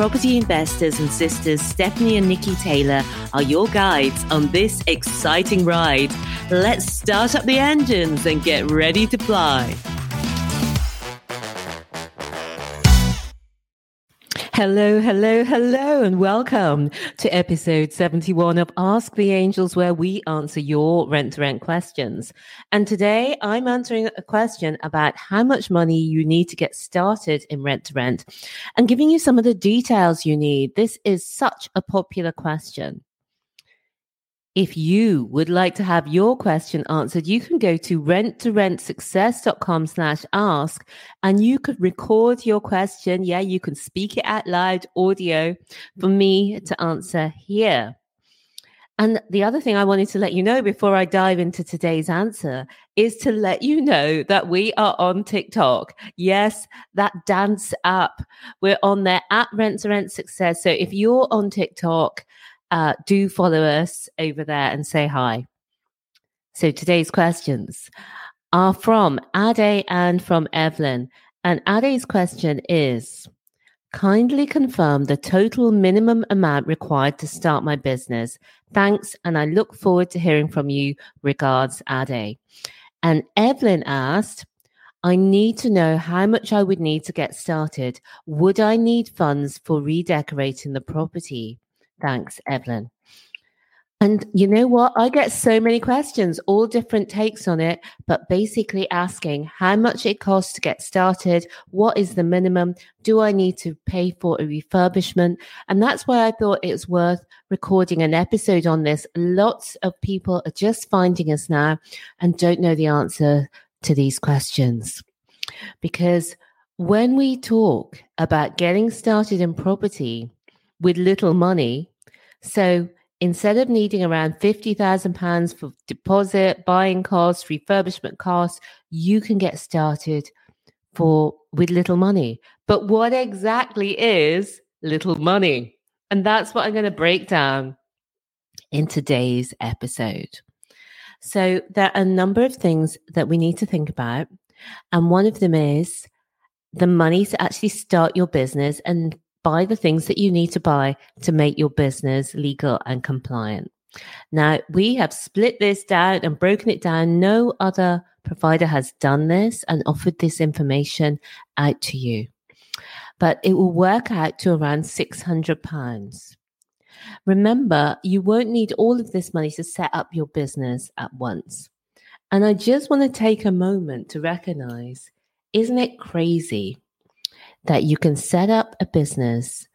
Property investors and sisters Stephanie and Nikki Taylor are your guides on this exciting ride. Let's start up the engines and get ready to fly. Hello, hello, hello, and welcome to episode 71 of Ask the Angels, where we answer your rent to rent questions. And today I'm answering a question about how much money you need to get started in rent to rent and giving you some of the details you need. This is such a popular question. If you would like to have your question answered, you can go to renttorentsuccess.com slash ask and you could record your question. Yeah, you can speak it out loud, audio for me to answer here. And the other thing I wanted to let you know before I dive into today's answer is to let you know that we are on TikTok. Yes, that dance app. We're on there at Rent to Rent Success. So if you're on TikTok, uh, do follow us over there and say hi. So today's questions are from Ade and from Evelyn. And Ade's question is Kindly confirm the total minimum amount required to start my business. Thanks, and I look forward to hearing from you. Regards, Ade. And Evelyn asked, I need to know how much I would need to get started. Would I need funds for redecorating the property? Thanks, Evelyn. And you know what? I get so many questions, all different takes on it, but basically asking how much it costs to get started. What is the minimum? Do I need to pay for a refurbishment? And that's why I thought it's worth recording an episode on this. Lots of people are just finding us now and don't know the answer to these questions. Because when we talk about getting started in property with little money, so instead of needing around £50,000 for deposit, buying costs, refurbishment costs, you can get started for with little money. But what exactly is little money? And that's what I'm going to break down in today's episode. So there are a number of things that we need to think about. And one of them is the money to actually start your business and buy the things that you need to buy to make your business legal and compliant. Now, we have split this down and broken it down. No other provider has done this and offered this information out to you. But it will work out to around £600. Remember, you won't need all of this money to set up your business at once. And I just want to take a moment to recognize isn't it crazy that you can set up a business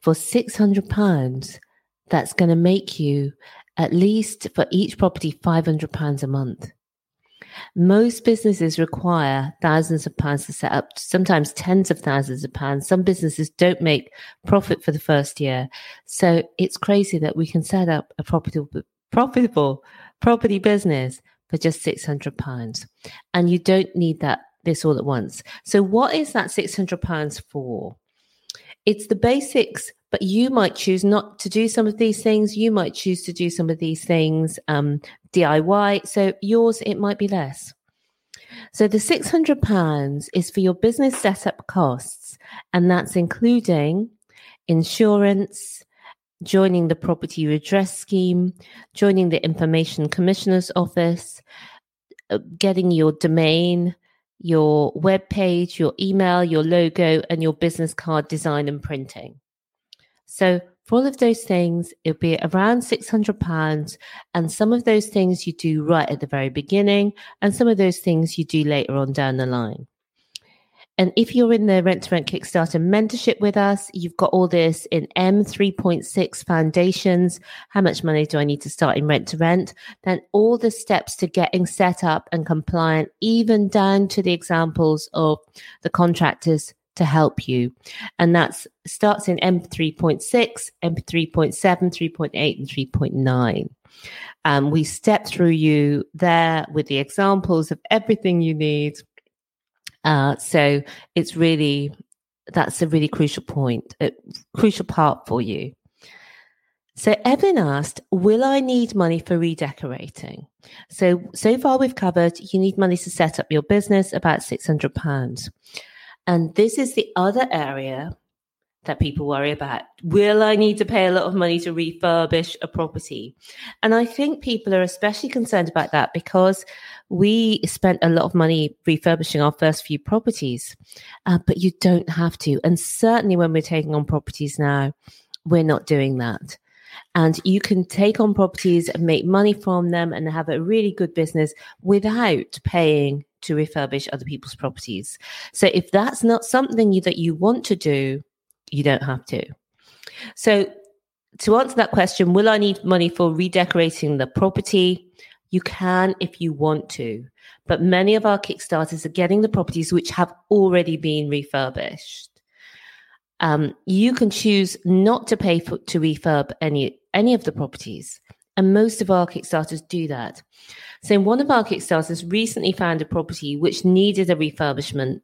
for £600 that's going to make you at least for each property £500 a month. Most businesses require thousands of pounds to set up, sometimes tens of thousands of pounds. Some businesses don't make profit for the first year. So it's crazy that we can set up a profitable, profitable property business for just £600. And you don't need that this all at once. So, what is that £600 for? It's the basics, but you might choose not to do some of these things. You might choose to do some of these things um, DIY. So, yours, it might be less. So, the £600 is for your business setup costs, and that's including insurance, joining the property redress scheme, joining the information commissioner's office, uh, getting your domain, your web page, your email, your logo, and your business card design and printing. So for all of those things, it'll be around £600. And some of those things you do right at the very beginning, and some of those things you do later on down the line. And if you're in the Rent to Rent Kickstarter mentorship with us, you've got all this in M3.6 foundations. How much money do I need to start in rent to rent? Then all the steps to getting set up and compliant, even down to the examples of the contractors to help you. And that starts in M3.6, M3.7, 3.8, and 3.9. Um, we step through you there with the examples of everything you need. Uh, so it's really, that's a really crucial point, a crucial part for you. So Evan asked, will I need money for redecorating? So, so far we've covered you need money to set up your business, about £600. And this is the other area that people worry about. Will I need to pay a lot of money to refurbish a property? And I think people are especially concerned about that because we spent a lot of money refurbishing our first few properties, uh, but you don't have to. And certainly when we're taking on properties now, we're not doing that. And you can take on properties and make money from them and have a really good business without paying to refurbish other people's properties. So if that's not something you, that you want to do, you don't have to. So to answer that question, will I need money for redecorating the property? You can if you want to, but many of our Kickstarters are getting the properties which have already been refurbished. Um, you can choose not to pay for to refurb any any of the properties, and most of our Kickstarters do that. So, one of our Kickstarters recently found a property which needed a refurbishment,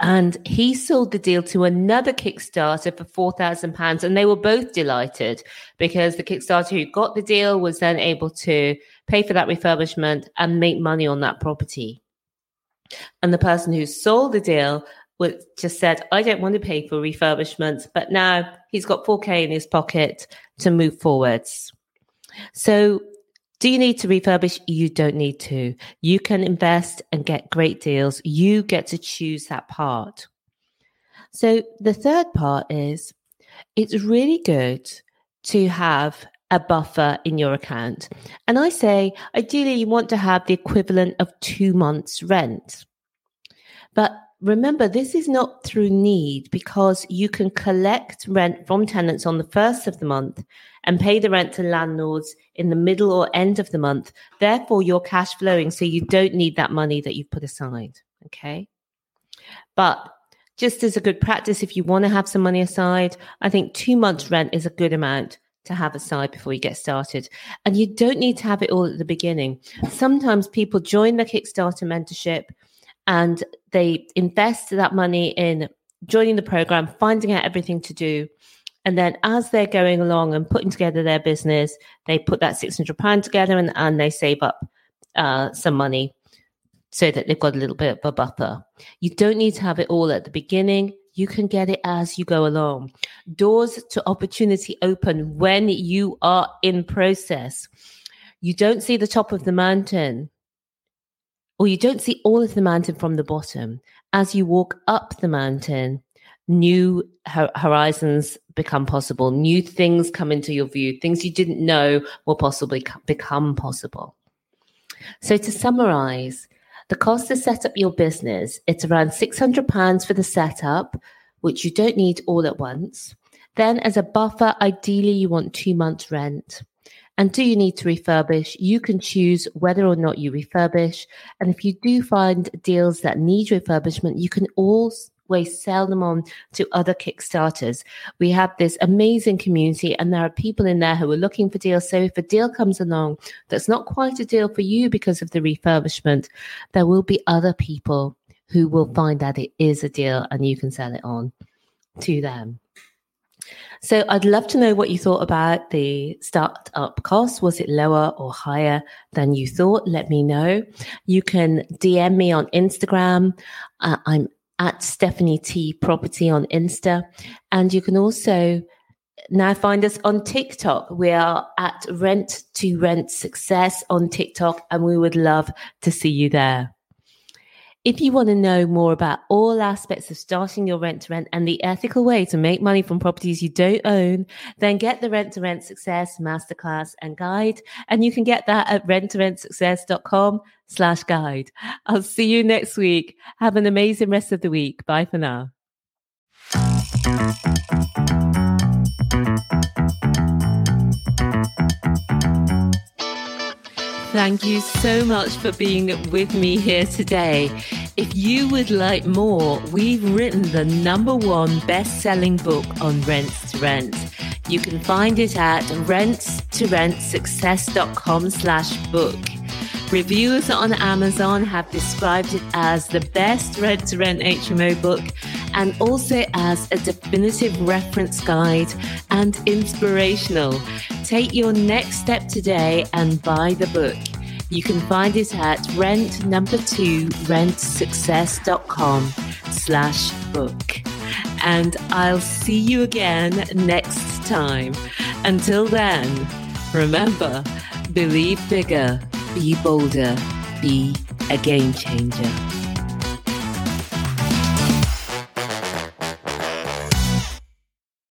and he sold the deal to another Kickstarter for four thousand pounds, and they were both delighted because the Kickstarter who got the deal was then able to pay for that refurbishment and make money on that property. And the person who sold the deal just said, I don't want to pay for refurbishments, but now he's got 4K in his pocket to move forwards. So, do you need to refurbish? You don't need to. You can invest and get great deals. You get to choose that part. So, the third part is it's really good to have a buffer in your account. And I say, ideally, you want to have the equivalent of two months' rent. But remember, this is not through need because you can collect rent from tenants on the first of the month and pay the rent to landlords in the middle or end of the month. Therefore, you're cash flowing, so you don't need that money that you've put aside. Okay. But just as a good practice, if you want to have some money aside, I think two months' rent is a good amount to have aside before you get started. And you don't need to have it all at the beginning. Sometimes people join the Kickstarter mentorship and they invest that money in joining the program, finding out everything to do. And then as they're going along and putting together their business, they put that £600 together and, and they save up uh, some money so that they've got a little bit of a buffer. You don't need to have it all at the beginning. You can get it as you go along. Doors to opportunity open when you are in process. You don't see the top of the mountain or you don't see all of the mountain from the bottom. As you walk up the mountain, new horizons become possible, new things come into your view, things you didn't know will possibly become possible. So, to summarize, the cost to set up your business, it's around £600 for the setup, which you don't need all at once. Then, as a buffer, ideally, you want two months' rent. And do you need to refurbish? You can choose whether or not you refurbish. And if you do find deals that need refurbishment, you can always sell them on to other Kickstarters. We have this amazing community, and there are people in there who are looking for deals. So if a deal comes along that's not quite a deal for you because of the refurbishment, there will be other people who will find that it is a deal and you can sell it on to them. So I'd love to know what you thought about the startup cost. Was it lower or higher than you thought? Let me know. You can DM me on Instagram. Uh, I'm at Stephanie T Property on Insta. And you can also now find us on TikTok. We are at Rent to Rent Success on TikTok, and we would love to see you there. If you want to know more about all aspects of starting your rent to rent and the ethical way to make money from properties you don't own, then get the Rent to Rent Success Masterclass and Guide. And you can get that at renttorentsuccess.com slash guide. I'll see you next week. Have an amazing rest of the week. Bye for now. Thank you so much for being with me here today. If you would like more, we've written the number one best selling book on rents to rent. You can find it at rents2rentsuccess.com slash book. Reviewers on Amazon have described it as the best rent to rent HMO book and also as a definitive reference guide and inspirational. Take your next step today and buy the book. You can find it at rent number two rentsuccess.com slash book. And I'll see you again next time. Until then, remember, believe bigger, be bolder, be a game changer.